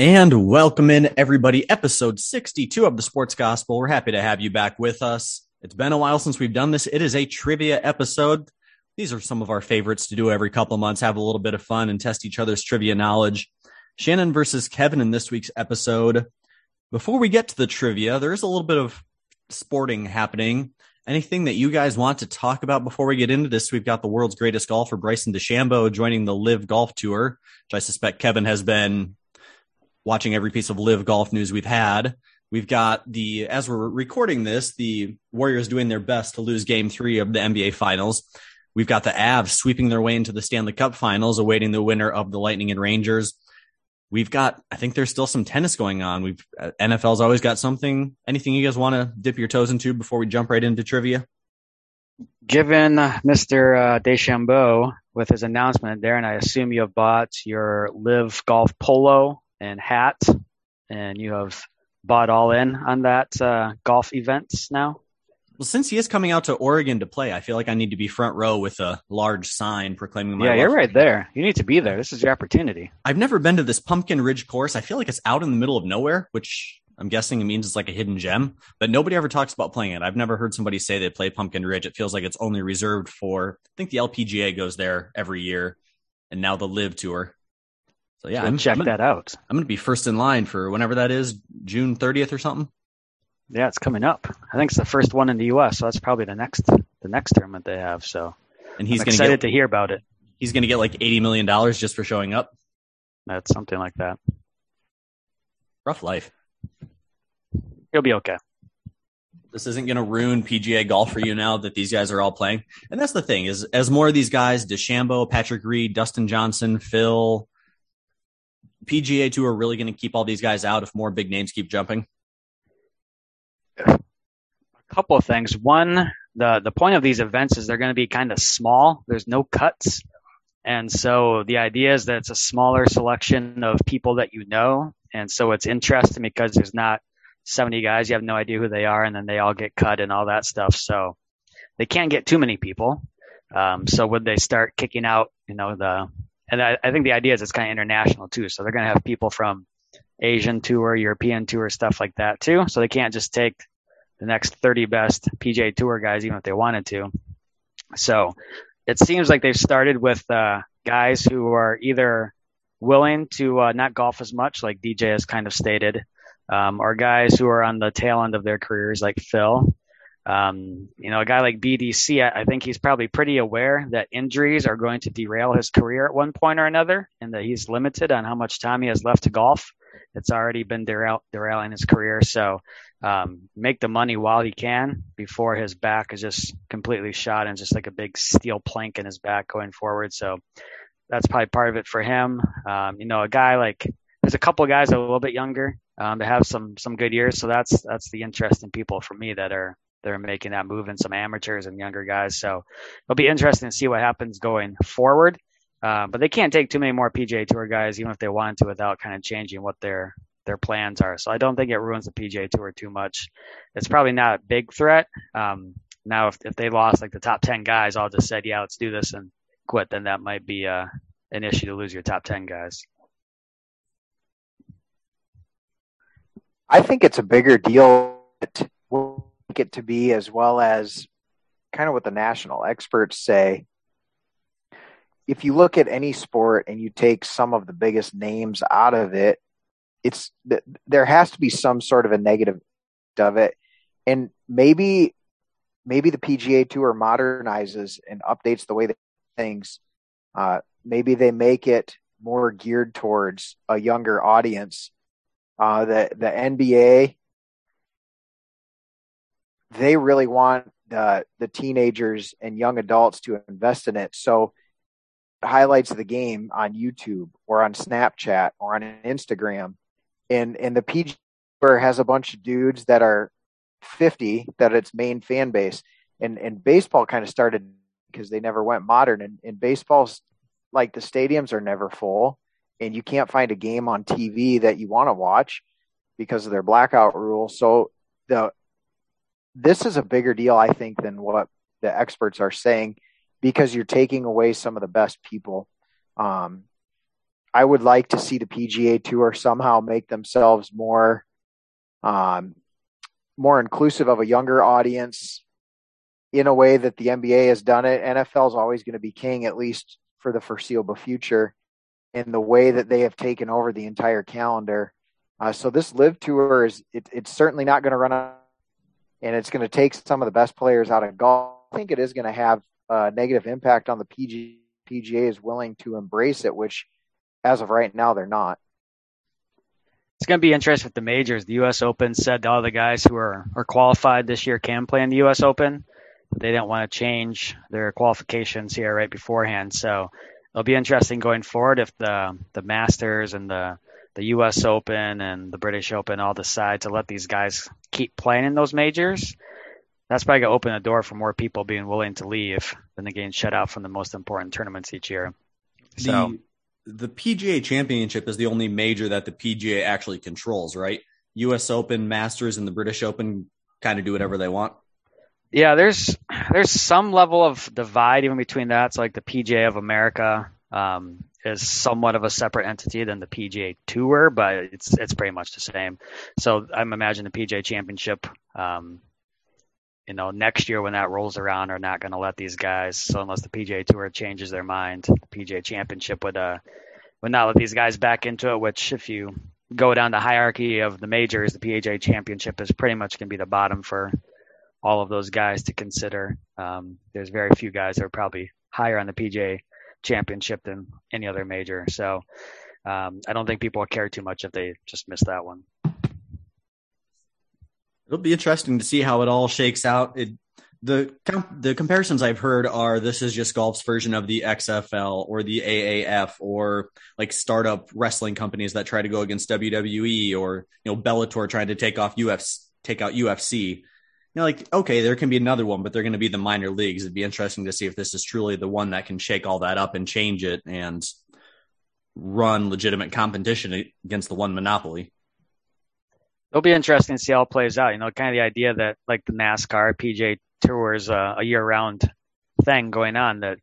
And welcome in everybody, episode 62 of the Sports Gospel. We're happy to have you back with us. It's been a while since we've done this. It is a trivia episode. These are some of our favorites to do every couple of months, have a little bit of fun and test each other's trivia knowledge. Shannon versus Kevin in this week's episode. Before we get to the trivia, there is a little bit of sporting happening. Anything that you guys want to talk about before we get into this? We've got the world's greatest golfer, Bryson DeChambeau, joining the Live Golf Tour, which I suspect Kevin has been watching every piece of live golf news we've had. We've got the, as we're recording this, the Warriors doing their best to lose game three of the NBA finals. We've got the Avs sweeping their way into the Stanley Cup finals, awaiting the winner of the Lightning and Rangers. We've got, I think there's still some tennis going on. We've, uh, NFL's always got something. Anything you guys want to dip your toes into before we jump right into trivia? Given Mr. Uh, DeChambeau with his announcement there, and I assume you have bought your live Golf Polo and hat, and you have bought all in on that uh, golf events now? Well, since he is coming out to Oregon to play, I feel like I need to be front row with a large sign proclaiming my. Yeah, you're right there. You need to be there. This is your opportunity. I've never been to this Pumpkin Ridge course. I feel like it's out in the middle of nowhere, which I'm guessing it means it's like a hidden gem. But nobody ever talks about playing it. I've never heard somebody say they play Pumpkin Ridge. It feels like it's only reserved for. I think the LPGA goes there every year, and now the Live Tour. So yeah, I'm, check I'm gonna, that out. I'm going to be first in line for whenever that is, June 30th or something. Yeah, it's coming up. I think it's the first one in the U.S., so that's probably the next the next tournament they have. So, and he's excited get, to hear about it. He's going to get like 80 million dollars just for showing up. That's something like that. Rough life. He'll be okay. This isn't going to ruin PGA golf for you now that these guys are all playing. And that's the thing is, as more of these guys, DeChambeau, Patrick Reed, Dustin Johnson, Phil, PGA Tour really going to keep all these guys out if more big names keep jumping? A couple of things. One, the the point of these events is they're going to be kind of small. There's no cuts, and so the idea is that it's a smaller selection of people that you know, and so it's interesting because there's not 70 guys you have no idea who they are, and then they all get cut and all that stuff. So they can't get too many people. Um, so would they start kicking out, you know, the and I, I think the idea is it's kind of international too. So they're going to have people from Asian tour, European tour, stuff like that too. So they can't just take the next 30 best PGA tour guys, even if they wanted to. So it seems like they've started with uh, guys who are either willing to uh, not golf as much, like DJ has kind of stated, um, or guys who are on the tail end of their careers, like Phil, um, you know, a guy like BDC, I, I, think he's probably pretty aware that injuries are going to derail his career at one point or another, and that he's limited on how much time he has left to golf. It's already been derail, derailing his career. So, um, make the money while he can before his back is just completely shot and just like a big steel plank in his back going forward. So, that's probably part of it for him. Um, you know, a guy like there's a couple of guys a little bit younger um, that have some some good years. So that's that's the interesting people for me that are they're making that move in some amateurs and younger guys. So it'll be interesting to see what happens going forward. Uh, but they can't take too many more PGA Tour guys, even if they wanted to, without kind of changing what their their plans are. So I don't think it ruins the PGA Tour too much. It's probably not a big threat. Um, now, if if they lost like the top ten guys, all just said, yeah, let's do this and quit, then that might be uh, an issue to lose your top ten guys. I think it's a bigger deal it to be, as well as kind of what the national experts say. If you look at any sport and you take some of the biggest names out of it, it's there has to be some sort of a negative of it, and maybe maybe the PGA Tour modernizes and updates the way that things. Uh, maybe they make it more geared towards a younger audience. Uh, the the NBA they really want the the teenagers and young adults to invest in it. So highlights of the game on YouTube or on Snapchat or on Instagram, and and the PG has a bunch of dudes that are 50 that its main fan base, and and baseball kind of started because they never went modern, and, and baseball's like the stadiums are never full, and you can't find a game on TV that you want to watch because of their blackout rule. So the this is a bigger deal, I think, than what the experts are saying because you're taking away some of the best people. Um, I would like to see the PGA Tour somehow make themselves more um, more inclusive of a younger audience in a way that the NBA has done it. NFL is always going to be king, at least for the foreseeable future, in the way that they have taken over the entire calendar. Uh, so this live tour is it, it's certainly not going to run out, and it's going to take some of the best players out of golf. I think it is going to have a negative impact on the PGA. PGA is willing to embrace it, which as of right now they're not. It's going to be interesting with the majors. The U.S. Open said all the guys who are, are qualified this year can play in the U.S. Open. They didn't want to change their qualifications here right beforehand. So it'll be interesting going forward if the the Masters and the the U.S. Open and the British Open all decide to let these guys keep playing in those majors. That's probably going to open the door for more people being willing to leave than the getting shut out from the most important tournaments each year. So the, the PGA Championship is the only major that the PGA actually controls, right? U.S. Open, Masters, and the British Open kind of do whatever they want. Yeah, there's there's some level of divide even between that. So like the PGA of America um, is somewhat of a separate entity than the PGA Tour, but it's it's pretty much the same. So I'm imagining the PGA Championship, um, you know, next year when that rolls around, are not going to let these guys. So unless the PGA Tour changes their mind, the PGA Championship would uh would not let these guys back into it. Which if you go down the hierarchy of the majors, the PGA Championship is pretty much going to be the bottom for all of those guys to consider. Um, there's very few guys that are probably higher on the PGA championship than any other major. So um, I don't think people care too much if they just miss that one. It'll be interesting to see how it all shakes out. It, the the comparisons I've heard are this is just golf's version of the XFL or the AAF or like startup wrestling companies that try to go against WWE or you know Bellator trying to take off UFC take out UFC you know, like, okay, there can be another one, but they're going to be the minor leagues. It'd be interesting to see if this is truly the one that can shake all that up and change it and run legitimate competition against the one monopoly. It'll be interesting to see how it plays out. You know, kind of the idea that like the NASCAR PGA Tour is a, a year round thing going on that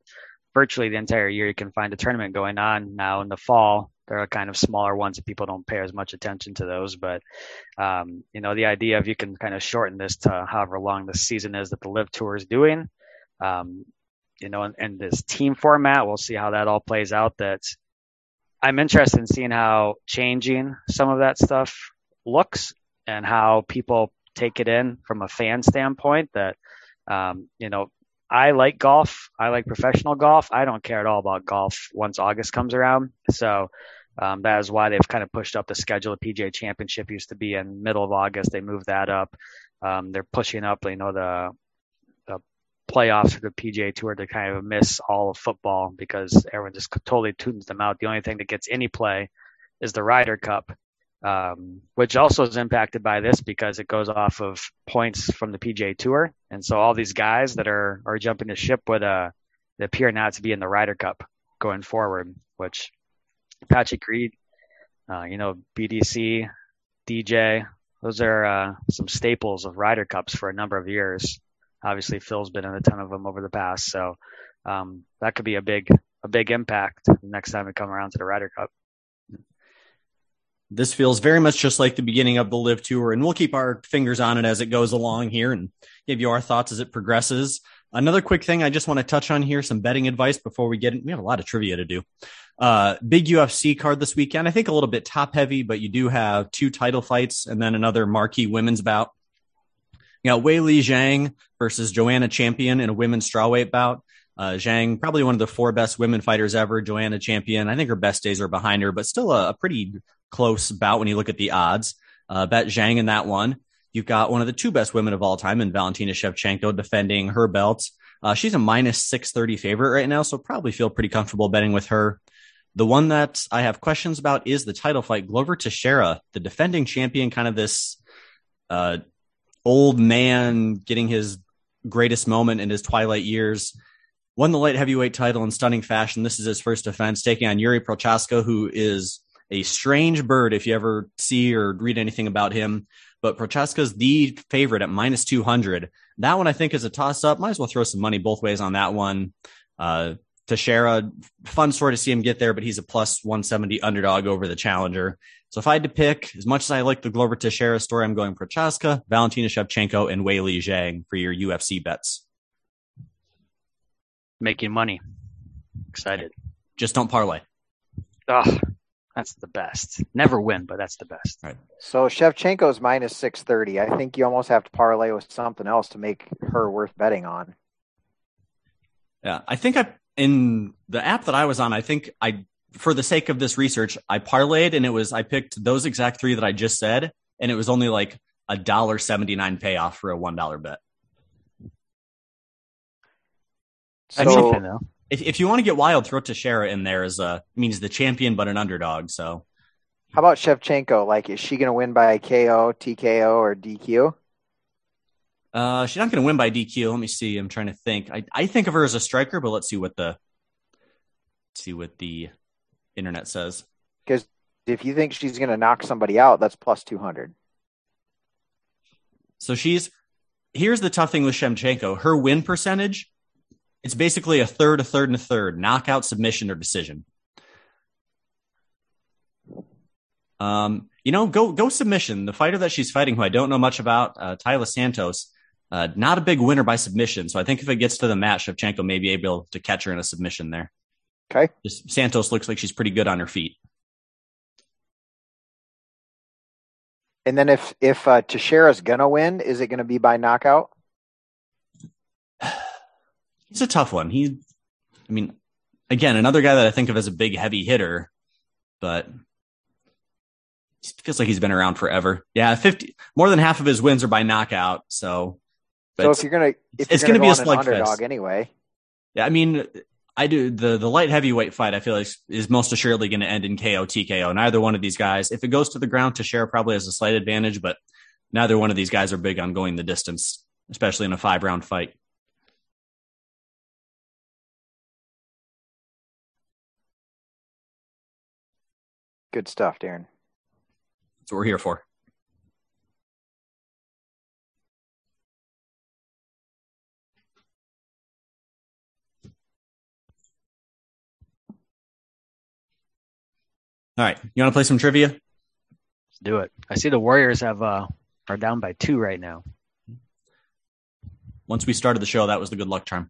virtually the entire year you can find a tournament going on now in the fall there are kind of smaller ones that people don't pay as much attention to those. But um, you know, the idea of you can kind of shorten this to however long the season is that the Live tour is doing. Um, you know, and, and this team format, we'll see how that all plays out. That I'm interested in seeing how changing some of that stuff looks and how people take it in from a fan standpoint. That um, you know, I like golf. I like professional golf. I don't care at all about golf once August comes around. So um, that is why they've kind of pushed up the schedule. The PGA Championship used to be in middle of August. They moved that up. Um, they're pushing up, you know, the the playoffs for the PGA Tour to kind of miss all of football because everyone just totally tunes them out. The only thing that gets any play is the Ryder Cup, um, which also is impacted by this because it goes off of points from the PGA Tour, and so all these guys that are are jumping the ship with uh, they appear not to be in the Ryder Cup going forward, which Patrick Reed, uh, you know, BDC, DJ, those are uh, some staples of Ryder Cups for a number of years. Obviously, Phil's been in a ton of them over the past, so um, that could be a big a big impact next time we come around to the Ryder Cup. This feels very much just like the beginning of the Live tour, and we'll keep our fingers on it as it goes along here and give you our thoughts as it progresses. Another quick thing I just want to touch on here, some betting advice before we get in. We have a lot of trivia to do. Uh, big UFC card this weekend. I think a little bit top heavy, but you do have two title fights and then another marquee women's bout. You got Weili Zhang versus Joanna Champion in a women's strawweight bout. Uh, Zhang, probably one of the four best women fighters ever. Joanna Champion, I think her best days are behind her, but still a, a pretty close bout when you look at the odds. Uh, bet Zhang in that one. You've got one of the two best women of all time in Valentina Shevchenko defending her belt. Uh, she's a minus 630 favorite right now, so probably feel pretty comfortable betting with her. The one that I have questions about is the title fight. Glover Teixeira, the defending champion, kind of this uh, old man getting his greatest moment in his twilight years. Won the light heavyweight title in stunning fashion. This is his first defense, taking on Yuri Prochazka, who is a strange bird if you ever see or read anything about him. But Prochazka's the favorite at minus 200. That one I think is a toss up. Might as well throw some money both ways on that one. Uh, Teixeira, fun story to see him get there, but he's a plus 170 underdog over the challenger. So if I had to pick, as much as I like the Glover Teixeira story, I'm going Prochazka, Valentina Shevchenko, and Weili Zhang for your UFC bets. Making money. Excited. Just don't parlay. Oh, that's the best. Never win, but that's the best. Right. So Shevchenko's minus six thirty. I think you almost have to parlay with something else to make her worth betting on. Yeah, I think I in the app that I was on. I think I, for the sake of this research, I parlayed and it was I picked those exact three that I just said, and it was only like a dollar seventy nine payoff for a one dollar bet. So, I mean. If if you want to get wild, throw Teixeira in there as a means the champion but an underdog. So how about Shevchenko? Like, is she going to win by KO, TKO, or DQ? Uh, she's not going to win by DQ. Let me see. I'm trying to think. I, I think of her as a striker, but let's see what the see what the internet says. Because if you think she's going to knock somebody out, that's plus two hundred. So she's here's the tough thing with Shevchenko. Her win percentage, it's basically a third, a third, and a third, knockout, submission, or decision. Um, you know, go go submission. The fighter that she's fighting, who I don't know much about, uh, Taila Santos, uh, not a big winner by submission. So I think if it gets to the match, Shevchenko may be able to catch her in a submission there. Okay. Just, Santos looks like she's pretty good on her feet. And then if if uh, Teixeira's gonna win, is it gonna be by knockout? He's a tough one. He, I mean, again, another guy that I think of as a big heavy hitter, but feels like he's been around forever. Yeah, fifty more than half of his wins are by knockout. So, so if you're gonna, if it's you're gonna, gonna be go a an slugfest. underdog anyway. Yeah, I mean, I do the the light heavyweight fight. I feel like is most assuredly going to end in KO TKO. Neither one of these guys, if it goes to the ground, Teixeira probably has a slight advantage, but neither one of these guys are big on going the distance, especially in a five round fight. Good stuff, Darren. That's what we're here for. All right, you want to play some trivia? Let's do it. I see the Warriors have uh are down by two right now. Once we started the show, that was the good luck charm.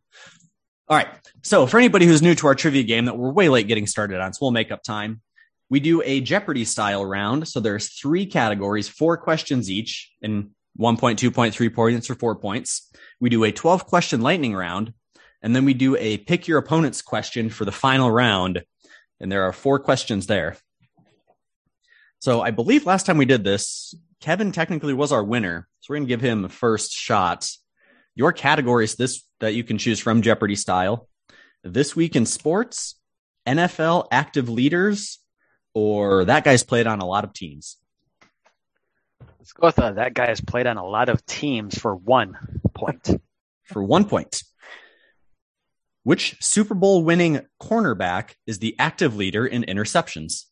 All right. So for anybody who's new to our trivia game that we're way late getting started on, so we'll make up time. We do a Jeopardy style round. So there's three categories, four questions each, and one point, two point, three points, or four points. We do a 12 question lightning round, and then we do a pick your opponent's question for the final round. And there are four questions there. So I believe last time we did this, Kevin technically was our winner. So we're going to give him a first shot. Your categories this that you can choose from Jeopardy style. This week in sports, NFL active leaders, or that guy's played on a lot of teams. Let's go with uh, that guy has played on a lot of teams for one point. For one point. Which Super Bowl winning cornerback is the active leader in interceptions?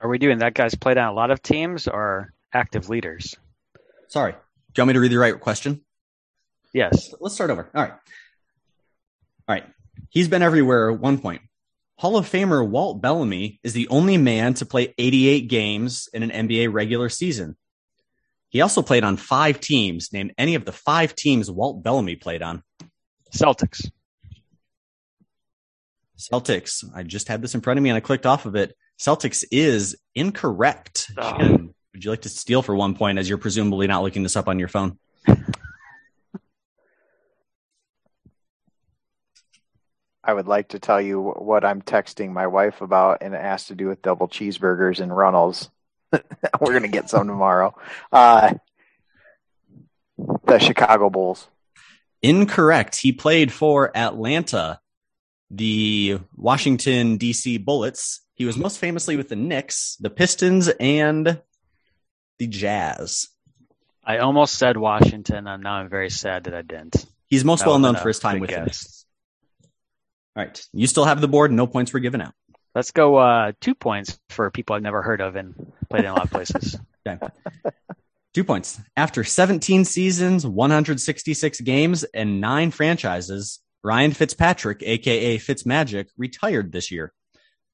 Are we doing that guy's played on a lot of teams or active leaders? Sorry. Do you want me to read the right question? Yes. Let's start over. All right. All right. He's been everywhere at one point. Hall of Famer Walt Bellamy is the only man to play 88 games in an NBA regular season. He also played on five teams. Name any of the five teams Walt Bellamy played on. Celtics. Celtics. I just had this in front of me and I clicked off of it. Celtics is incorrect. Oh. Shannon, would you like to steal for one point as you're presumably not looking this up on your phone? I would like to tell you what I'm texting my wife about, and it has to do with double cheeseburgers and Runnels. We're gonna get some tomorrow. Uh, the Chicago Bulls. Incorrect. He played for Atlanta, the Washington, D.C. Bullets. He was most famously with the Knicks, the Pistons, and the Jazz. I almost said Washington, and now I'm very sad that I didn't. He's most That well known for his time with the. Knicks. All right. You still have the board. No points were given out. Let's go uh, two points for people I've never heard of and played in a lot of places. Okay. Two points. After 17 seasons, 166 games, and nine franchises, Ryan Fitzpatrick, aka Fitzmagic, retired this year.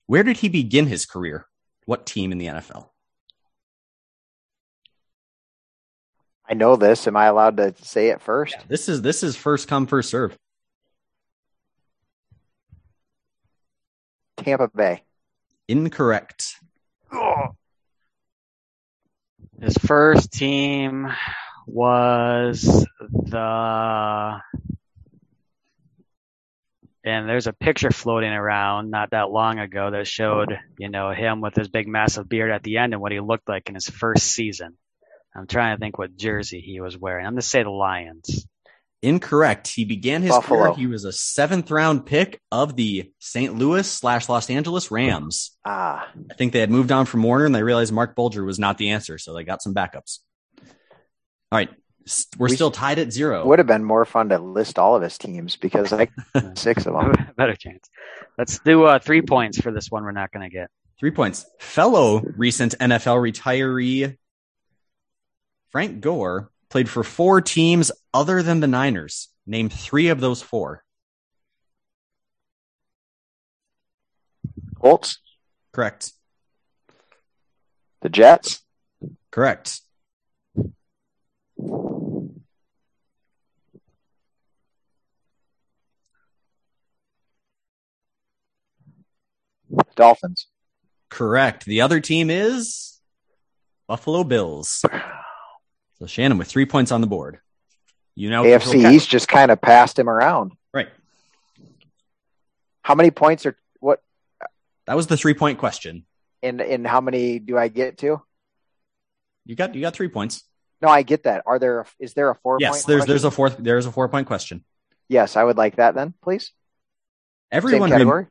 Where did he begin his career? What team in the NFL? I know this. Am I allowed to say it first? Yeah, this is this is first come first serve. Tampa Bay. Incorrect. His first team was the and there's a picture floating around not that long ago that showed, you know, him with his big massive beard at the end and what he looked like in his first season. I'm trying to think what jersey he was wearing. I'm going to say the Lions. Incorrect. He began his Buffalo. career. He was a seventh round pick of the St. Louis slash Los Angeles Rams. Ah, I think they had moved on from Warner and they realized Marc Bulger was not the answer, so they got some backups. All right. S- We're We- still tied at zero. would have been more fun to list all of his teams because like six of them. Better chance. Let's do uh, three points for this one. We're not going to get. Three points. Fellow recent NFL retiree Frank Gore played for four teams other than the Niners. Name three of those four. Colts, Correct. the Jets, Correct. Dolphins. Correct. The other team is Buffalo Bills. So Shannon with three points on the board. You know AFC East just kind of passed him around. Right. How many points are what? That was the three point question. And and how many do I get to? You got you got three points. No, I get that. Are there? Is there a four? Yes, point there's there's a fourth there's a four point question. Yes, I would like that then, please. Everyone rem-.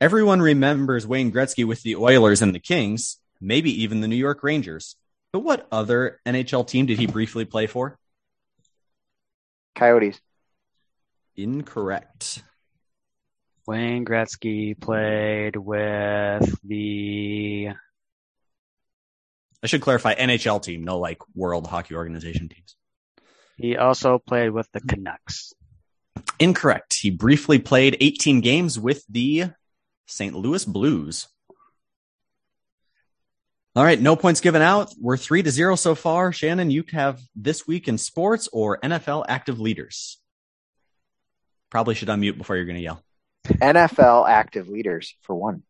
Everyone remembers Wayne Gretzky with the Oilers and the Kings, maybe even the New York Rangers. But what other NHL team did he briefly play for? Coyotes. Incorrect. Wayne Gretzky played with the. I should clarify NHL team, no like World Hockey Organization teams. He also played with the Canucks. Incorrect. He briefly played 18 games with the St. Louis Blues. All right, no points given out. We're three to zero so far. Shannon, you have this week in sports or NFL active leaders. Probably should unmute before you're going to yell. NFL active leaders for one.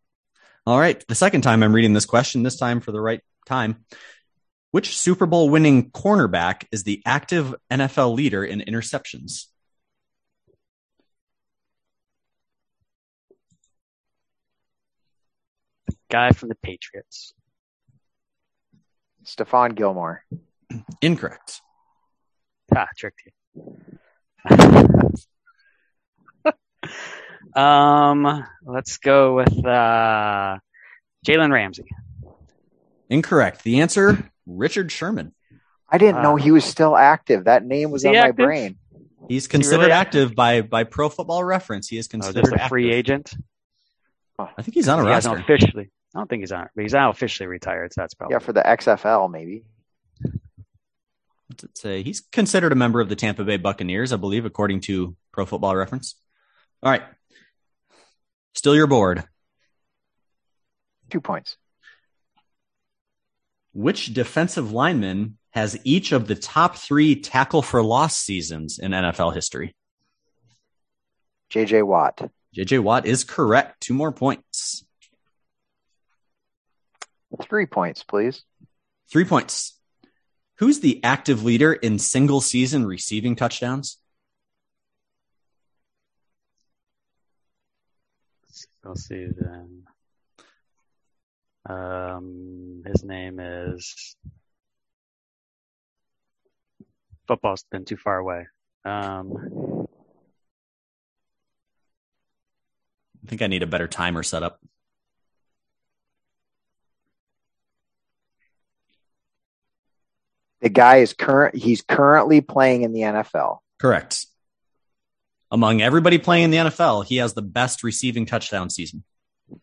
All right, the second time I'm reading this question, this time for the right time. Which Super Bowl winning cornerback is the active NFL leader in interceptions? Guy from the Patriots. Stephon Gilmore. Incorrect. Ah, tricked you. um, let's go with uh, Jalen Ramsey. Incorrect. The answer, Richard Sherman. I didn't know Ah. he was still active. That name was Is he on my brain. He's considered really active by by Pro Football Reference. He is Oh, considered just a free active. agent. I think he's on a He hasn't roster. officially. I don't think he's on, but he's not officially retired. So that's probably. Yeah, for the XFL maybe. What's it say? He's considered a member of the Tampa Bay Buccaneers, I believe, according to Pro Football Reference. All right. Still your board. Two points. Which defensive lineman has each of the top three tackle for loss seasons in NFL history? JJ Watt. JJ Watt is correct. Two more points. Three points, please. Three points. Who's the active leader in single season receiving touchdowns? We'll see then. Um, his name is. Football's been too far away. Um, I think I need a better timer set up. The guy is current. He's currently playing in the NFL. Correct. Among everybody playing in the NFL, he has the best receiving touchdown season. It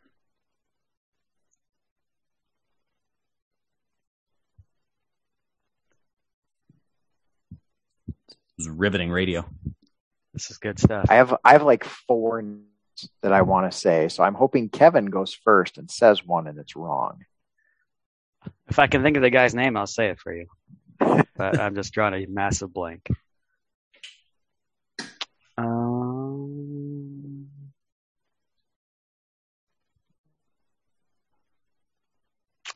was riveting radio. This is good stuff. I have I have like four that I want to say, so I'm hoping Kevin goes first and says one and it's wrong. If I can think of the guy's name, I'll say it for you. but I'm just drawing a massive blank. Um,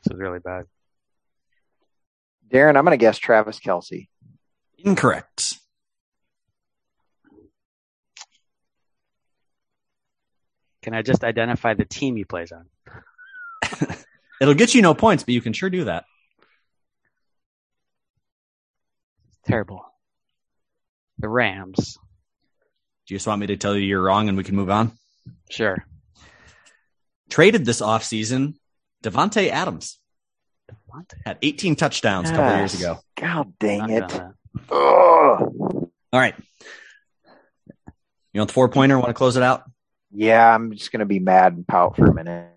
this is really bad. Darren, I'm going to guess Travis Kelce. Incorrect. Can I just identify the team he plays on? It'll get you no points, but you can sure do that. Terrible. The Rams. Do you just want me to tell you you're wrong and we can move on? Sure. Traded this offseason, Davante Adams. Devontae. Had 18 touchdowns a couple of years ago. God dang Not it. done that. Ugh. All right. You want the four pointer? Want to close it out? Yeah, I'm just going to be mad and pout for a minute.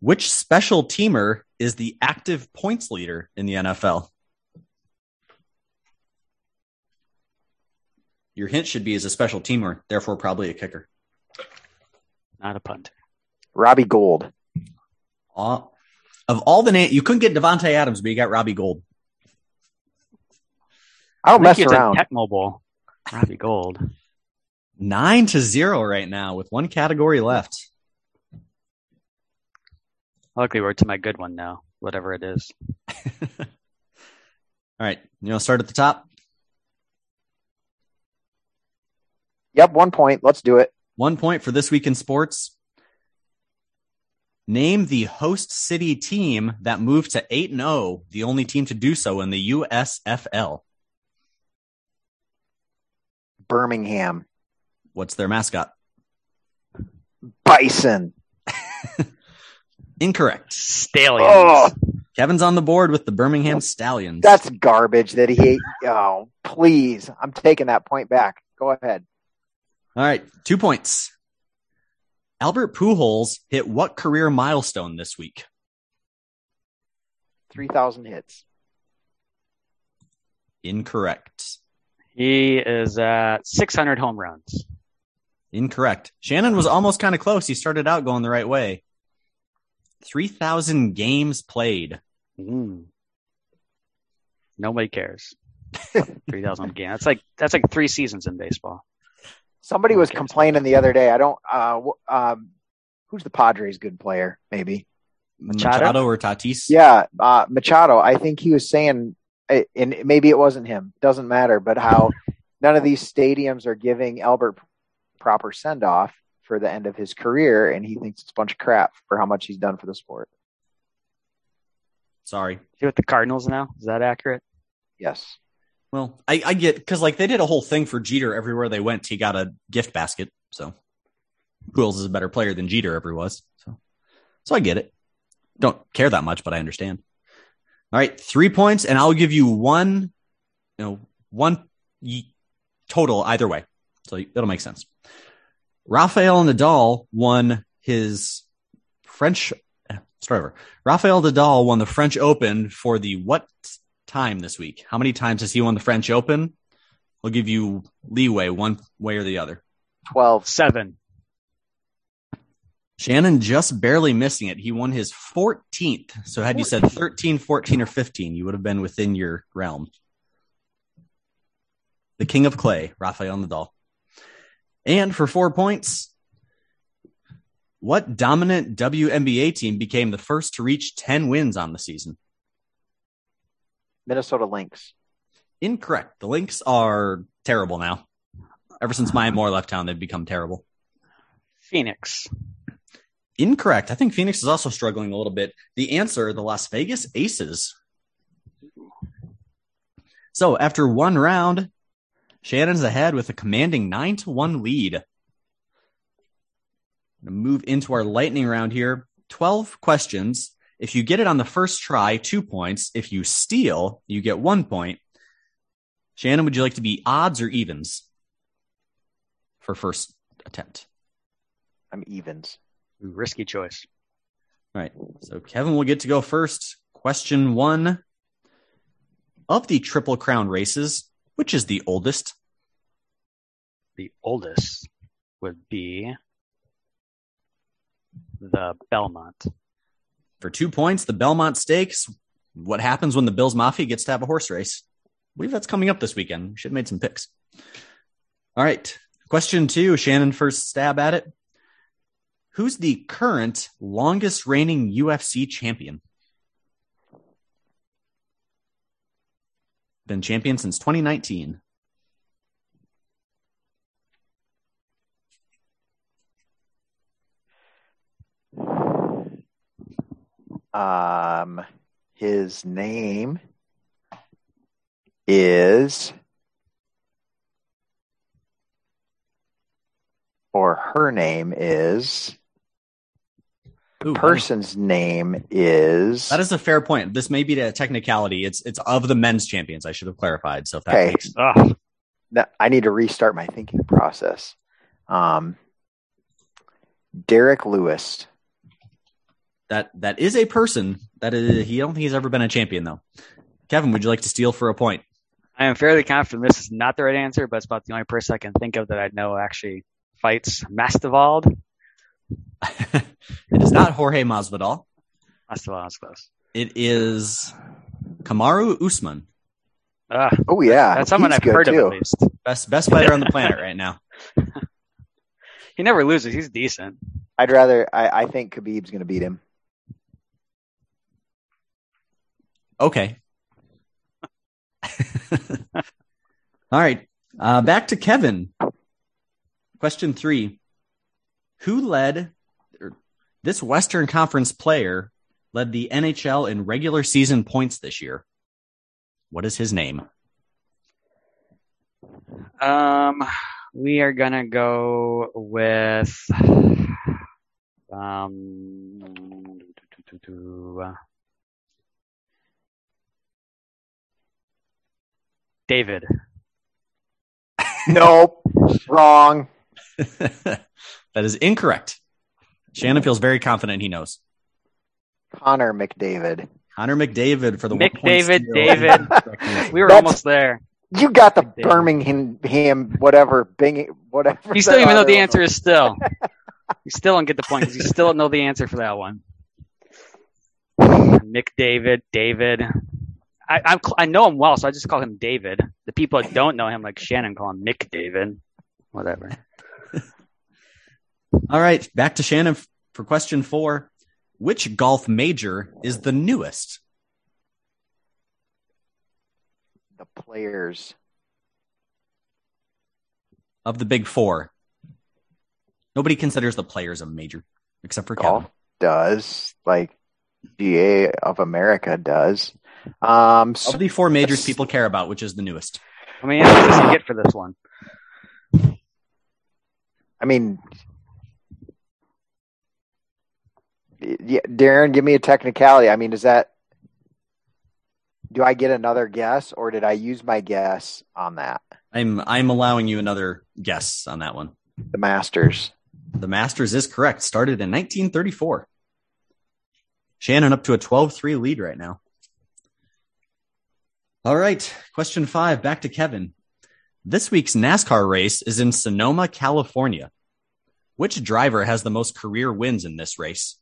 Which special teamer is the active points leader in the NFL? Your hint should be as a special teamer, therefore probably a kicker. Not a punt. Robbie Gould. Uh, of all the names, you couldn't get Davante Adams, but you got Robbie Gould. I don't I mess it's around. a Tech Mobile. Robbie Gould. Nine to zero right now with one category left. Luckily, we're to my good one now, whatever it is. All right. You want to start at the top? Yep, one point. Let's do it. One point for this week in sports. Name the host city team that moved to 8 0, the only team to do so in the USFL. Birmingham. What's their mascot? Bison. Incorrect. Stallions. Oh, Kevin's on the board with the Birmingham Stallions. that's garbage that he. Oh, please. I'm taking that point back. Go ahead. All right. Two points. Albert Pujols hit what career milestone this week? 3,000 hits. Incorrect. He is at 600 home runs. Incorrect. Shannon was almost kind of close. He started out going the right way. 3,000 games played. Mm. Nobody cares. 3,000 games. That's like that's like three seasons in baseball. Somebody was complaining the other day. I don't, uh, um, who's the Padres good player? Maybe. Machado? Machado or Tatis? Yeah, uh, Machado. I think he was saying, uh, and maybe it wasn't him. Doesn't matter. But how none of these stadiums are giving Albert proper send off for the end of his career, and he thinks it's a bunch of crap for how much he's done for the sport. Sorry. He with the Cardinals now? Is that accurate? Yes. Well, I, I get because like they did a whole thing for Jeter everywhere they went. He got a gift basket. So who else is a better player than Jeter ever was? So, so I get it. Don't care that much, but I understand. All right, three points, and I'll give you one, you know, one total either way. So it'll make sense. Rafael Nadal won his French. eh, Start over. Rafael Nadal won the French Open for the what time this week? How many times has he won the French Open? I'll give you leeway one way or the other. 12. Seven. Shannon just barely missing it. He won his 14th. So had you said 13, 14, or 15, you would have been within your realm. The king of clay, Rafael Nadal. And for four points, what dominant WNBA team became the first to reach 10 wins on the season? Minnesota Lynx. Incorrect. The Lynx are terrible now. Ever since Maya Moore left town, they've become terrible. Phoenix. Incorrect. I think Phoenix is also struggling a little bit. The answer, the Las Vegas Aces. So after one round, Shannon's ahead with a commanding nine to one lead. Move into our lightning round here. 12 questions. If you get it on the first try, two points. If you steal, you get one point. Shannon, would you like to be odds or evens for first attempt? I'm evens. Risky choice. All right. So Kevin will get to go first. Question one. Of the Triple Crown races, which is the oldest? the oldest would be the Belmont. For two points, the Belmont Stakes. What happens when the Bills Mafia gets to have a horse race? I believe that's coming up this weekend. Should have made some picks. All right. Question two, Shannon first stab at it. Who's the current longest reigning UFC champion? Been champion since 2019. Um, his name is, or her name is, Ooh, person's name is. That is a fair point. This may be a technicality. It's it's of the men's champions. I should have clarified. So if that Okay. makes Ugh. No, I need to restart my thinking process. Um, Derrick Lewis. That that is a person that is he I don't think he's ever been a champion though. Kevin, would you like to steal for a point? I am fairly confident this is not the right answer, but it's about the only person I can think of that I know actually fights Masvidal. it is not Jorge Masvidal. Masvidal is close. It is Kamaru Usman, Ugh. Oh yeah, That's someone he's I've heard too. of at least. best best fighter on the planet right now. He never loses. He's decent. I'd rather. I, I think Khabib's going to beat him. Okay. All right. Uh, back to Kevin. Question three. Who led this Western Conference player led the NHL in regular season points this year? What is his name? Um, we are gonna go with um. David. Nope, wrong. that is incorrect. Shannon feels very confident he knows. Connor McDavid. Connor McDavid for the one point McDavid. David. We were That's- almost there. You got the McDavid. Birmingham, whatever, Bing, whatever. You still don't even know the answer is still. You still don't get the point because you still don't know the answer for that one. McDavid, David. I I'm, I know him well, so I just call him David. The people that don't know him, like Shannon, call him Mick David. Whatever. All right, back to Shannon for question four. Which golf major is the newest? The players. of the big four. Nobody considers the players a major except for Golf Kevin. does like GA of America does. Um, so Of the four majors people care about, which is the newest? How many answers does he get for this one? I mean, yeah, Darren, give me a technicality. I mean, is that do I get another guess, or did I use my guess on that? I'm I'm allowing you another guess on that one. The Masters. The Masters is correct. Started in 1934. Shannon up to a 12-3 lead right now. All right, question five. Back to Kevin. This week's NASCAR race is in Sonoma, California. Which driver has the most career wins in this race?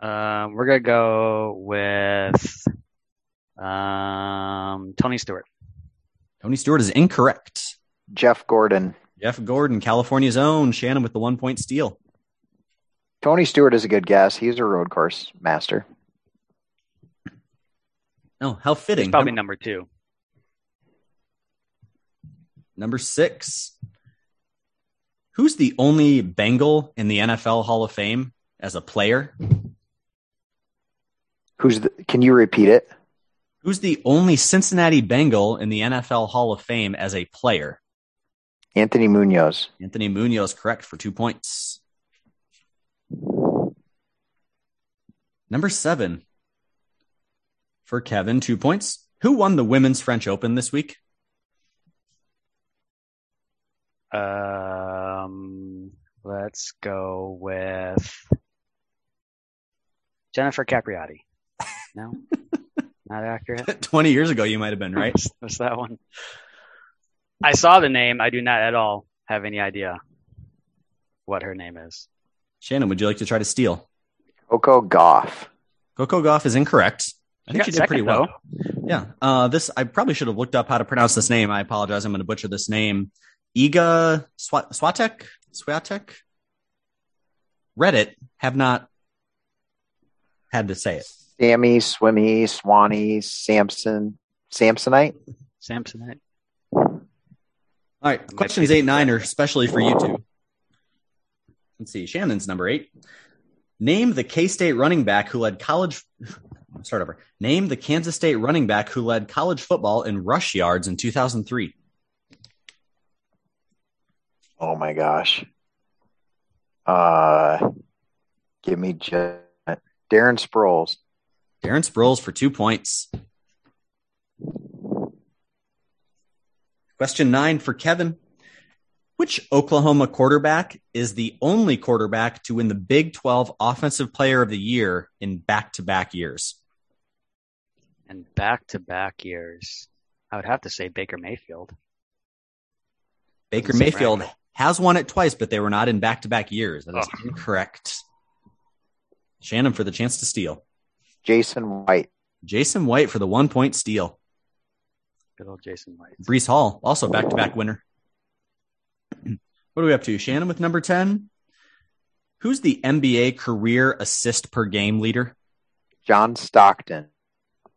Um, we're gonna go with um, Tony Stewart. Tony Stewart is incorrect. Jeff Gordon. Jeff Gordon, California's own. Shannon with the one point steal. Tony Stewart is a good guess. He's a road course master. Oh, how fitting. He's probably Num- number two. number six. Who's the only Bengal in the NFL Hall of Fame as a player? Who's the, can you repeat it? Who's the only Cincinnati Bengal in the NFL Hall of Fame as a player? Anthony Munoz. Anthony Munoz, correct for two points. Number seven for Kevin, two points. Who won the Women's French Open this week? Um, let's go with Jennifer Capriati. No, not accurate. 20 years ago, you might have been right. What's that one? I saw the name. I do not at all have any idea what her name is. Shannon, would you like to try to steal? Coco Gauff. Coco Gauff is incorrect. I think got she did pretty second, well. though. Yeah. Uh, this I probably should have looked up how to pronounce this name. I apologize. I'm going to butcher this name. Iga Swa- Swatek. Swatek. Reddit have not had to say it. Sammy, Swimmy, Swanee, Samson, Samsonite. Samsonite. All right. Might Questions eight, nine are especially for you two. Let's see. Shannon's number eight. Name the K State running back who led college. Start over. Name the Kansas State running back who led college football in rush yards in 2003. Oh my gosh. Uh, give me just Darren Sproles. Darren Sproles for two points. Question nine for Kevin. Which Oklahoma quarterback is the only quarterback to win the Big 12 Offensive Player of the Year in back to back years? And back to back years. I would have to say Baker Mayfield. Baker Mayfield right. has won it twice, but they were not in back to back years. That is Oh. incorrect. Shannon for the chance to steal. Jason White. Jason White for the one point steal. Good old Jason White. Breece Hall, also back to back winner. what are we up to? Shannon with number 10. Who's the NBA career assist per game leader? John Stockton.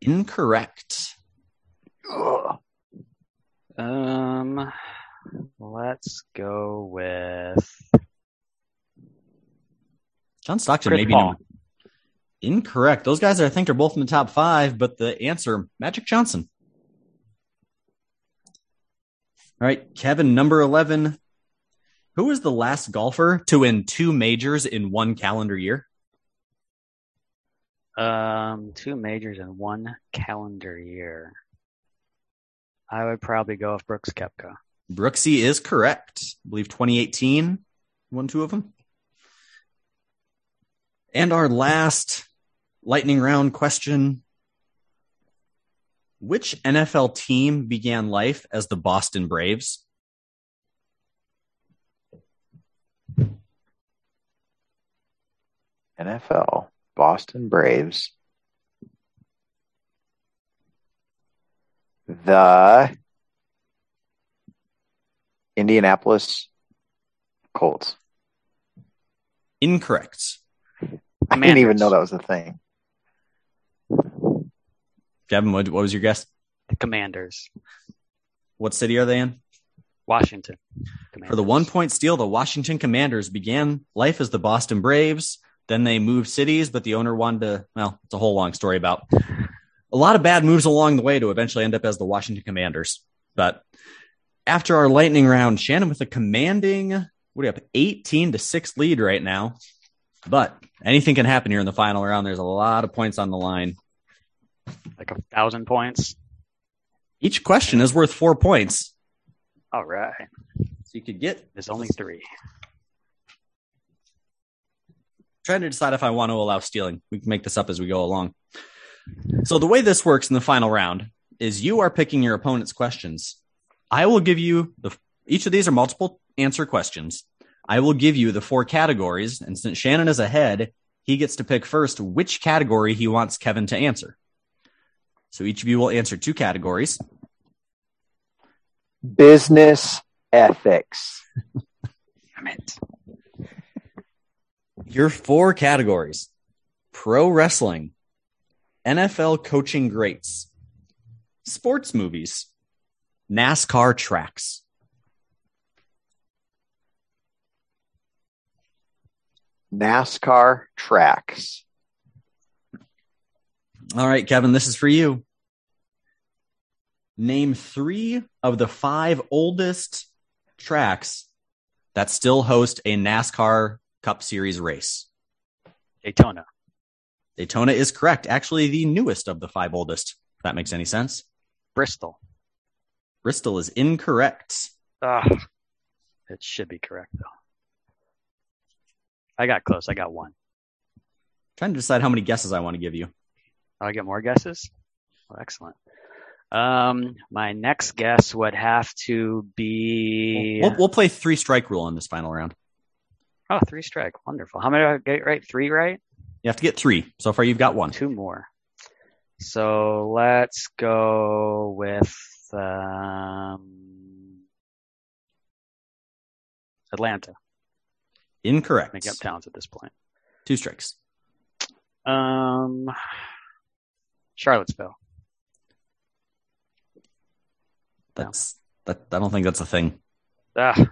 Incorrect. Ugh. Um, let's go with John Stockton, Chris maybe Paul. no. Incorrect. Those guys, I think, are both in the top five, but the answer, Magic Johnson. All right, Kevin, number 11. Who was the last golfer to win two majors in one calendar year? Um two majors in one calendar year. I would probably go with Brooks Koepka. Brooksy is correct. I believe 2018 won two of them. And our last lightning round question. Which NFL team began life as the Boston Braves? NFL. Boston Braves. The Indianapolis Colts. Incorrect. I didn't even know that was a thing. Kevin, what, what was your guess? The Commanders. What city are they in? Washington. For the one point steal, the Washington Commanders began life as the Boston Braves. Then they moved cities, but the owner wanted to, well, it's a whole long story about a lot of bad moves along the way to eventually end up as the Washington Commanders. But after our lightning round, Shannon with a commanding, what do you have, 18 to 6 lead right now. But anything can happen here in the final round. There's a lot of points on the line. like a thousand points. Each question is worth four points. All right. So you could get There's only three. Trying to decide if I want to allow stealing. We can make this up as we go along. So the way this works in the final round is you are picking your opponent's questions. I will give you the each of these are multiple answer questions. I will give you the four categories, and since Shannon is ahead, he gets to pick first which category he wants Kevin to answer. So each of you will answer two categories. Business ethics. Damn it. Your four categories pro wrestling, NFL coaching greats, sports movies, NASCAR tracks. NASCAR tracks. All right, Kevin, this is for you. Name three of the five oldest tracks that still host a NASCAR Cup Series race. Daytona. Daytona is correct. Actually, the newest of the five oldest, if that makes any sense. Bristol. Bristol is incorrect. Ugh. It should be correct though. I got close. I got one. trying to decide how many guesses I want to give you. I get more guesses. Oh, excellent. Um, my next guess would have to be We'll, we'll play three strike rule on this final round. Oh three strike. Wonderful. How many did I get right? Three right? You have to get three. So far, you've got one. Two more. So let's go with um, Atlanta. Incorrect. Make up towns at this point. Two strikes. Um, Charlottesville. That's that. I don't think that's a thing. Ah,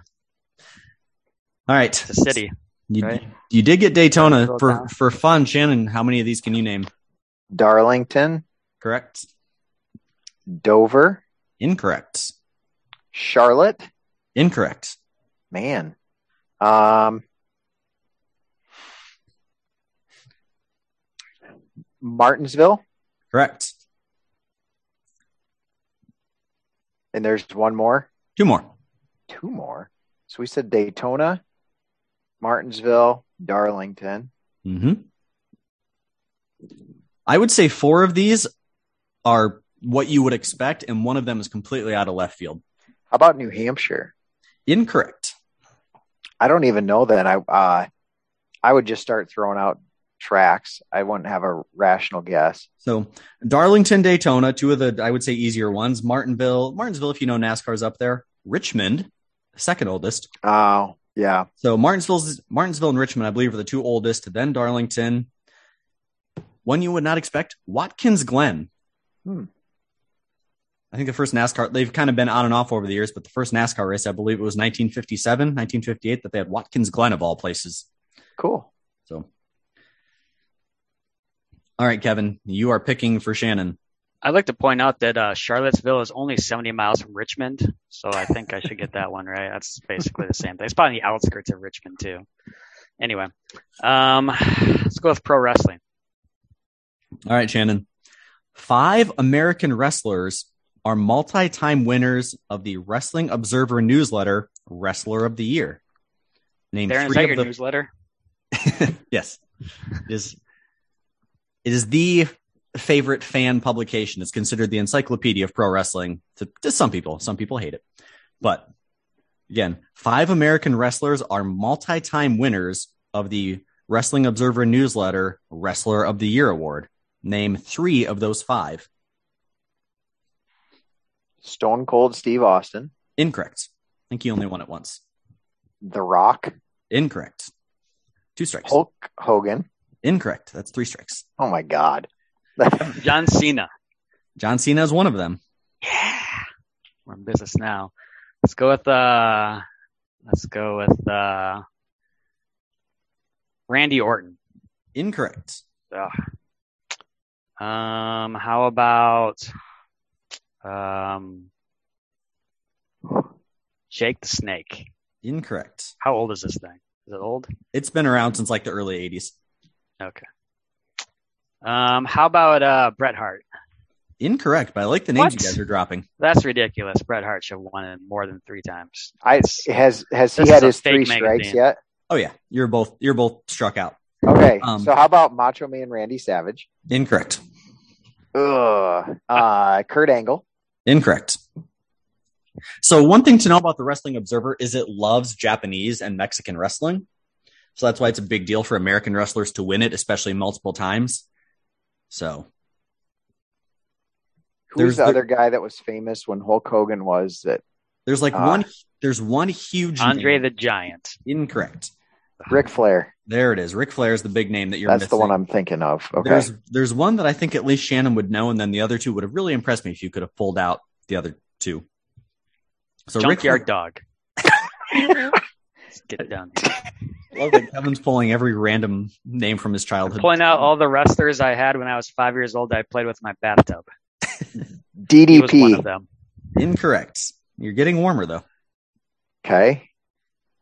All right. it's a city. You, right? you did get Daytona for town. for fun, Shannon. How many of these can you name? Darlington, Correct. Dover, Incorrect. Charlotte. Incorrect. Man. Um, Martinsville, Correct. and there's one more, Two more. two more. So we said Daytona, Martinsville, Darlington. hmm I would say four of these are what you would expect, and one of them is completely out of left field. How about New Hampshire? Incorrect. I don't even know that. I uh, I would just start throwing out tracks. I wouldn't have a rational guess. So Darlington, Daytona, two of the I would say easier ones. Martinville, Martinsville, if you know NASCAR's up there. Richmond, second oldest. Oh, yeah. So Martinsville's Martinsville and Richmond, I believe, are the two oldest. Then Darlington. One you would not expect, Watkins Glen. Hmm. I think the first NASCAR, they've kind of been on and off over the years, but the first NASCAR race, I believe it was 1957, 1958, that they had Watkins Glen of all places. Cool. So, all right, Kevin, you are picking for Shannon. I'd like to point out that uh, Charlottesville is only 70 miles from Richmond, so I think I should get that one right. That's basically the same thing. It's probably on the outskirts of Richmond too. Anyway, um, let's go with pro wrestling. All right, Shannon. Five American wrestlers are multi time winners of the Wrestling Observer newsletter Wrestler of the Year. Name Darren, three of the newsletter? yes. It is it is the favorite fan publication. It's considered the encyclopedia of pro wrestling to, to some people. Some people hate it. But again, five American wrestlers are multi time winners of the Wrestling Observer newsletter Wrestler of the Year award. Name three of those five. Stone Cold Steve Austin, Incorrect. I think he only won it once. The Rock, Incorrect. Two strikes. Hulk Hogan. Incorrect. That's three strikes. Oh my God. John Cena. John Cena is one of them. Yeah, we're in business now. Let's go with uh, let's go with uh, Randy Orton. Incorrect. Ugh. Um, how about um, Jake the Snake? Incorrect. How old is this thing? Is it old? It's been around since like the early 80s. Okay. Um, how about uh Bret Hart? Incorrect, but I like the names What? you guys are dropping. That's ridiculous. Bret Hart should have won it more than three times. I has has he had his fake three strikes yet? Oh yeah, you're both you're both struck out. Okay. Um, so how about Macho Man Randy Savage? Incorrect. Ugh. Uh, Kurt Angle. Incorrect. So one thing to know about the Wrestling Observer is it loves Japanese and Mexican wrestling. So that's why it's a big deal for American wrestlers to win it, especially multiple times. So Who's There's the, the- other guy that was famous when Hulk Hogan was that? there's like Ah. one there's one huge Andre name. the Giant. incorrect. Ric Flair. There it is. Ric Flair is the big name that you're That's the one I'm thinking of. Okay. There's there's one that I think at least Shannon would know, and then the other two would have really impressed me if you could have pulled out the other two. So Ric Flair, Dog. Let's get it done. I love that Kevin's pulling every random name from his childhood. Point out all the wrestlers I had when I was five years old. I played with my bathtub. He was one of DDP. them. Incorrect. You're getting warmer though. Okay.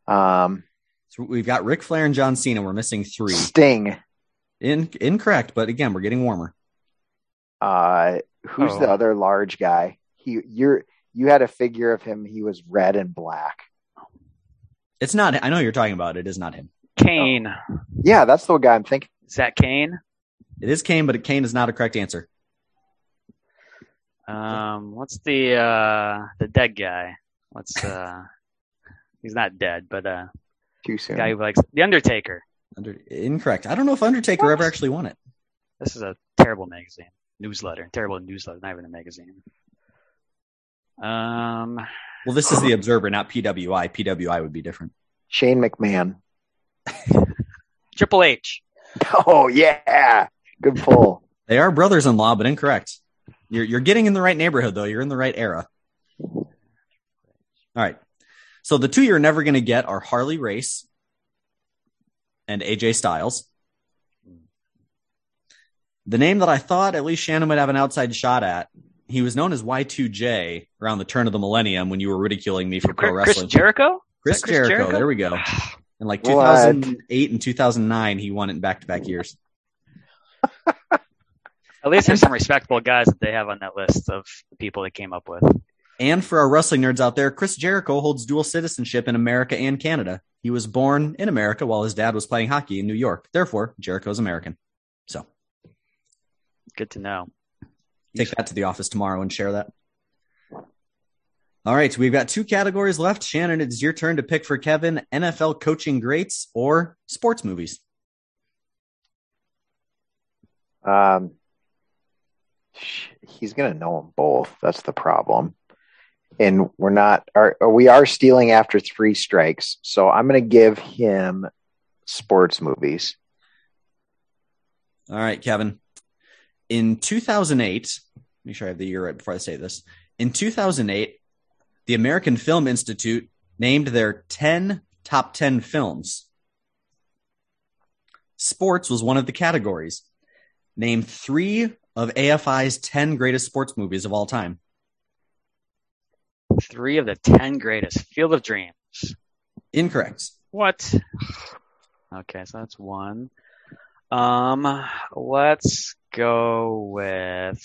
Um, So we've got Ric Flair and John Cena. We're missing three. Sting. In, incorrect, but again, we're getting warmer. Uh, who's Oh. the other large guy? He, you're, you had a figure of him. He was red and black. It's not. I know who you're talking about. It is not him. Kane. Yeah, that's the guy I'm thinking. Is that Kane? It is Kane, but Kane is not a correct answer. Um, what's the uh the dead guy? What's uh? he's not dead, but uh, Too the soon. guy who likes the Undertaker. Under, incorrect. I don't know if Undertaker What? ever actually won it. This is a terrible magazine, newsletter, terrible newsletter, not even a magazine. Um, Well, this is the Observer, not PWI. PWI would be different. Shane McMahon. Triple H. Oh yeah, good pull. They are brothers-in-law, but incorrect. You're you're getting in the right neighborhood though. You're in the right era. All right. So the two you're never going to get are Harley Race and AJ Styles. The name that I thought at least Shannon would have an outside shot at. He was known as Y2J around the turn of the millennium when you were ridiculing me for pro Chris wrestling. Jericho. Chris, Is that Chris Jericho, Jericho? There we go. In like What? 2008 and 2009, he won it in back-to-back years. At least there's some respectable guys that they have on that list of people they came up with. And for our wrestling nerds out there, Chris Jericho holds dual citizenship in America and Canada. He was born in America while his dad was playing hockey in New York. Therefore, Jericho's American. So Good to know. Take that to the office tomorrow and share that. All right, we've got two categories left. Shannon, it's your turn to pick for Kevin NFL coaching greats or sports movies. Um, he's gonna know them both. That's the problem. And we're not. Are we are stealing after three strikes? So I'm gonna give him sports movies. All right, Kevin. In 2008, make sure I have the year right before I say this. In 2008, the American Film Institute named their 10 top 10 films. Sports was one of the categories. Name three of AFI's 10 greatest sports movies of all time. Three of the ten greatest. Field of Dreams. Incorrect. What? Okay, so that's one. Um, let's go with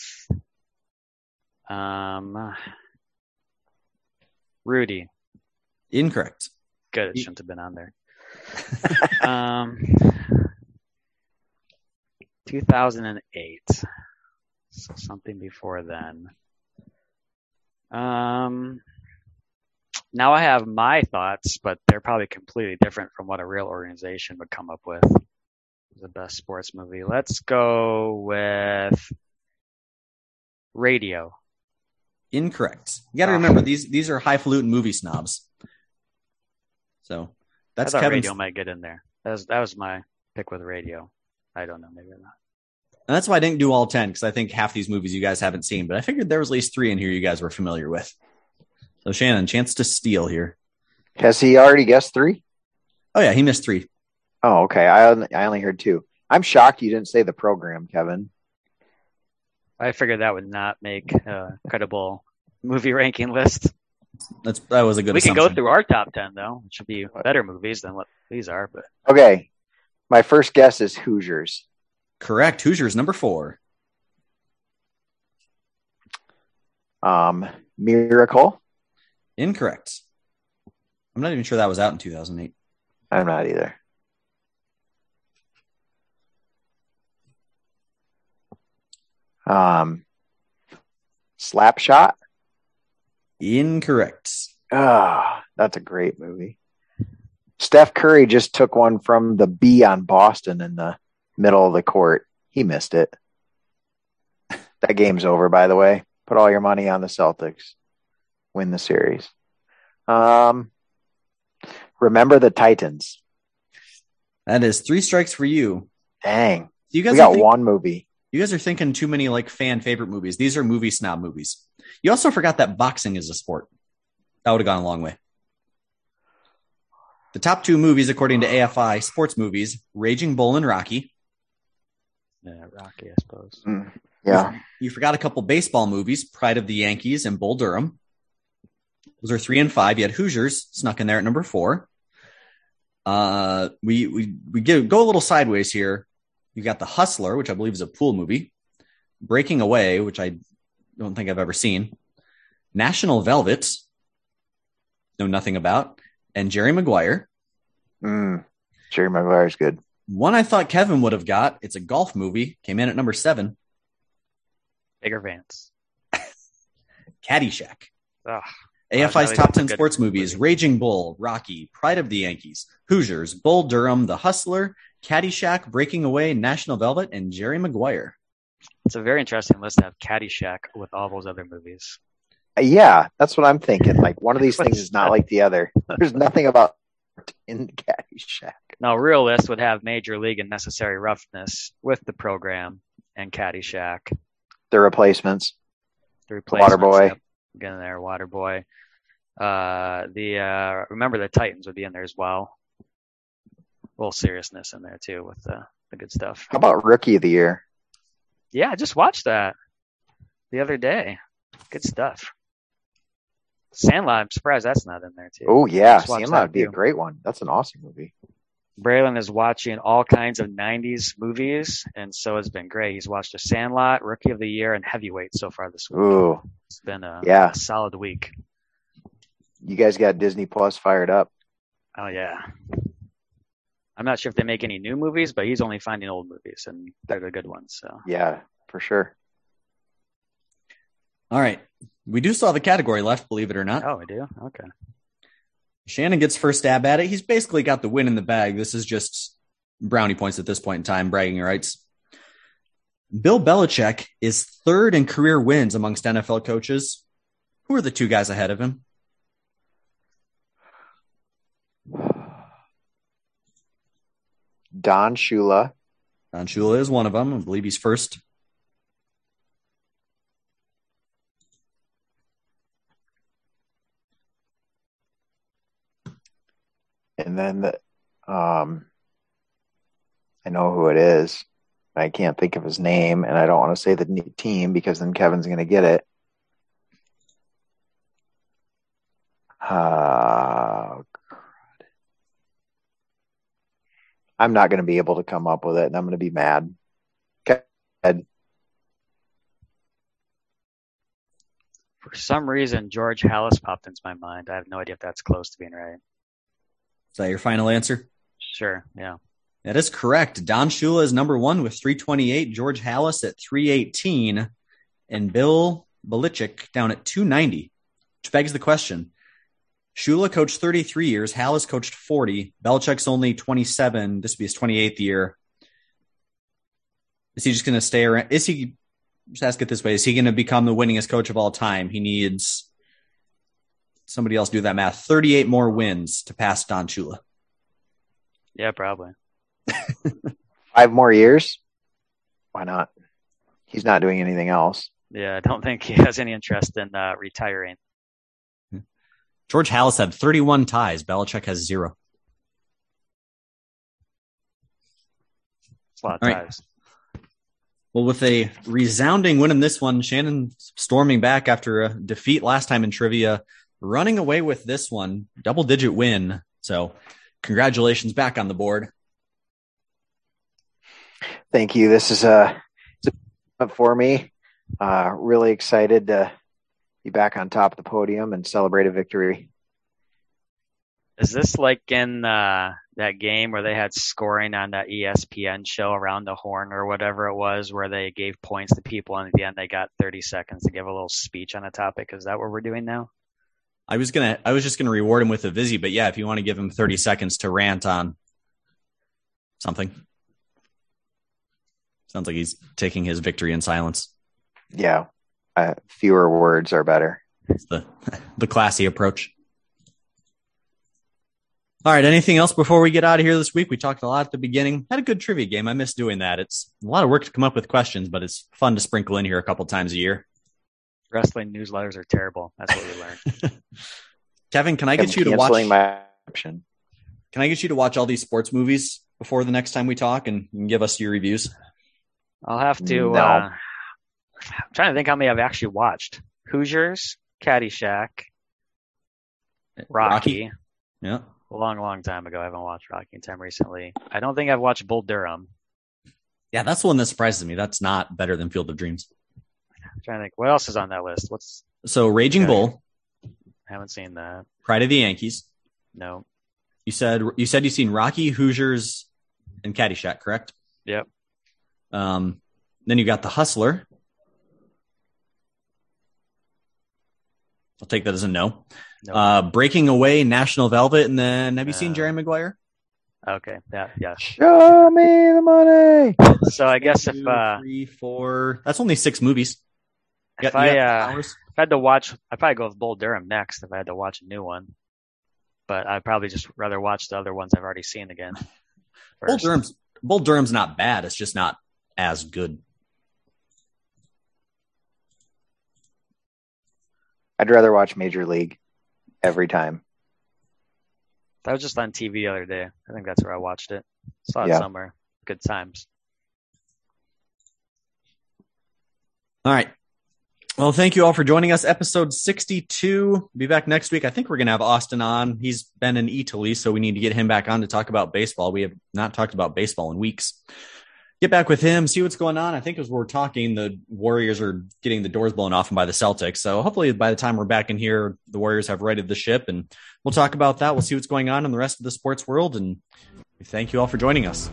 um Rudy. Incorrect. Good, it shouldn't have been on there. um, 2008. So something before then. Um, now I have my thoughts, but they're probably completely different from what a real organization would come up with. The best sports movie. Let's go with Radio. Incorrect. You got to remember these these are highfalutin movie snobs. So that's I thought Kevin's Radio might get in there. That was that was my pick with Radio. I don't know, maybe not. And that's why I didn't do all 10 because I think half these movies you guys haven't seen, but I figured there was at least three in here you guys were familiar with. So Shannon, chance to steal here. Has he already guessed three? Oh yeah, he missed three. Oh, okay. I only, I only heard two. I'm shocked you didn't say the program, Kevin. I figured that would not make a credible movie ranking list. That's that was a good. we can go through our top ten though, which would be better movies than what these are. But Okay. My first guess is Hoosiers. Correct. Hoosiers number four. Um, Miracle. Incorrect. I'm not even sure that was out in 2008. I'm not either. Um, Slapshot. Incorrect. Ah, that's a great movie. Steph Curry just took one from the B on Boston in the middle of the court. He missed it. That game's over, by the way. Put all your money on the Celtics. Win the series. Um, remember the Titans. That is three strikes for you. Dang. You guys We got think- one movie. You guys are thinking too many like fan favorite movies. These are movie snob movies. You also forgot that boxing is a sport. That would have gone a long way. The top two movies, according to AFI sports movies, Raging Bull and Rocky. yeah, Rocky, I suppose. Mm, yeah. You forgot a couple baseball movies, Pride of the Yankees and Bull Durham. Those are three and five. You had Hoosiers snuck in there at number four. Uh, we we we give, go a little sideways here. You got The Hustler, which I believe is a pool movie. Breaking Away, which I don't think I've ever seen. National Velvet, know nothing about, and Jerry Maguire. Mm, Jerry Maguire's good. One I thought Kevin would have got. It's a golf movie. Came in at number seven. Bagger Vance. Caddyshack. Ugh. AFI's top 10 sports movies movies. Raging Bull, Rocky, Pride of the Yankees, Hoosiers, Bull Durham, The Hustler, Caddyshack, Breaking Away, National Velvet, and Jerry Maguire. It's a very interesting list to have Caddyshack with all those other movies. Yeah, that's what I'm thinking. Like one of these things is not like the other. There's nothing about in Caddyshack. Now, a real list would have Major League and Necessary Roughness with the program and Caddyshack. The replacements. The replacements. Waterboy. Yep. Get in there, Waterboy. Uh, the uh, remember the Titans would be in there as well. Little seriousness in there too with the the good stuff. How about Rookie of the Year? Yeah, I just watched that the other day. Good stuff. Sandlot, I'm surprised that's not in there too. Oh yeah, Sandlot would be a great one. That's an awesome movie. Braylon is watching all kinds of 90s movies, and so it's been great. He's watched a Sandlot, Rookie of the Year, and Heavyweight so far this week. Ooh, It's been a, Yeah. a solid week. you guys got Disney Plus fired up. Oh yeah. I'm not sure if they make any new movies, but he's only finding old movies, and they're the good ones. So Yeah, for sure. All right. We do still have a category left, believe it or not. oh, we do. Okay. Shannon gets first stab at it. He's basically got the win in the bag. This is just brownie points at this point in time, bragging rights. Bill Belichick is third in career wins amongst NFL coaches. Who are the two guys ahead of him? Don Shula, Don Shula is one of them. I believe he's first. and then the, um, I know who it is. I can't think of his name, and I don't want to say the team because then Kevin's going to get it. Uh, I'm not going to be able to come up with it, and I'm going to be mad. Okay. For some reason, George Halas popped into my mind. I have no idea if that's close to being right. Is that your final answer? Sure. Yeah. That is correct. Don Shula is number one with 328. George Halas at 318. And Bill Belichick down at 290. Which begs the question. Shula coached 33 years. Halas coached 40. Belichick's only 27. This will be his 28th year. Is he just going to stay around? Is he, just ask it this way, is he going to become the winningest coach of all time? He needs somebody else do that math. 38 more wins to pass Don Shula. Yeah, probably. Five more years? Why not? He's not doing anything else. Yeah, I don't think he has any interest in uh, retiring. George Halas had 31 ties. Belichick has zero. It's a lot of All right. ties. Well, with a resounding win in this one, Shannon storming back after a defeat last time in trivia, running away with this one, double digit win. So, congratulations back on the board. Thank you. This is a, a for me. Uh, really excited to be back on top of the podium and celebrate a victory. Is this like in uh, that game where they had scoring on that ESPN show around the horn or whatever it was, where they gave points to people and at the end they got 30 seconds to give a little speech on a topic? Is that what we're doing now? I was gonna, I was just gonna reward him with a Vizzy, but yeah, if you want to give him 30 seconds to rant on something, sounds like he's taking his victory in silence. Yeah. Uh, fewer words are better. It's the the classy approach. All right. Anything else before we get out of here this week? We talked a lot at the beginning. Had a good trivia game. I miss doing that. It's a lot of work to come up with questions, but it's fun to sprinkle in here a couple times a year. Wrestling newsletters are terrible. That's what we learned. Kevin, can I I'm get you to watch? my option. Can I get you to watch all these sports movies before the next time we talk, and you can give us your reviews? I'll have to. No. Uh, I'm trying to think how many I've actually watched. Hoosiers, Caddyshack, Rocky. Yeah. A long, long time ago. I haven't watched Rocky in time recently. I don't think I've watched Bull Durham. Yeah, that's the one that surprises me. That's not better than Field of Dreams. I'm trying to think what else is on that list. What's So, Raging Okay. Bull, I haven't seen that. Pride of the Yankees. No. You said you said you've seen Rocky, Hoosiers, and Caddyshack, correct? Yep. Um, then you got The Hustler. I'll take that as a no. no. Uh, Breaking Away, National Velvet, and then have you seen uh, Jerry Maguire? Okay, yeah, yeah. Show me the money. So I guess if uh, three, four, that's only six movies. If I uh, if I had to watch, I'd probably go with Bull Durham next if I had to watch a new one. But I'd probably just rather watch the other ones I've already seen again. Bull Durham's Bull Durham's not bad. It's just not as good. I'd rather watch Major League every time. That was just on TV the other day. I think that's where I watched it. Saw it yeah. somewhere. Good times. All right. Well, thank you all for joining us. Episode 62. Be back next week. I think we're going to have Austin on. He's been in Italy, so we need to get him back on to talk about baseball. We have not talked about baseball in weeks. Get back with him, see what's going on. I think as we're talking, the Warriors are getting the doors blown off by the Celtics. So hopefully by the time we're back in here, the Warriors have righted the ship and we'll talk about that. We'll see what's going on in the rest of the sports world. And thank you all for joining us.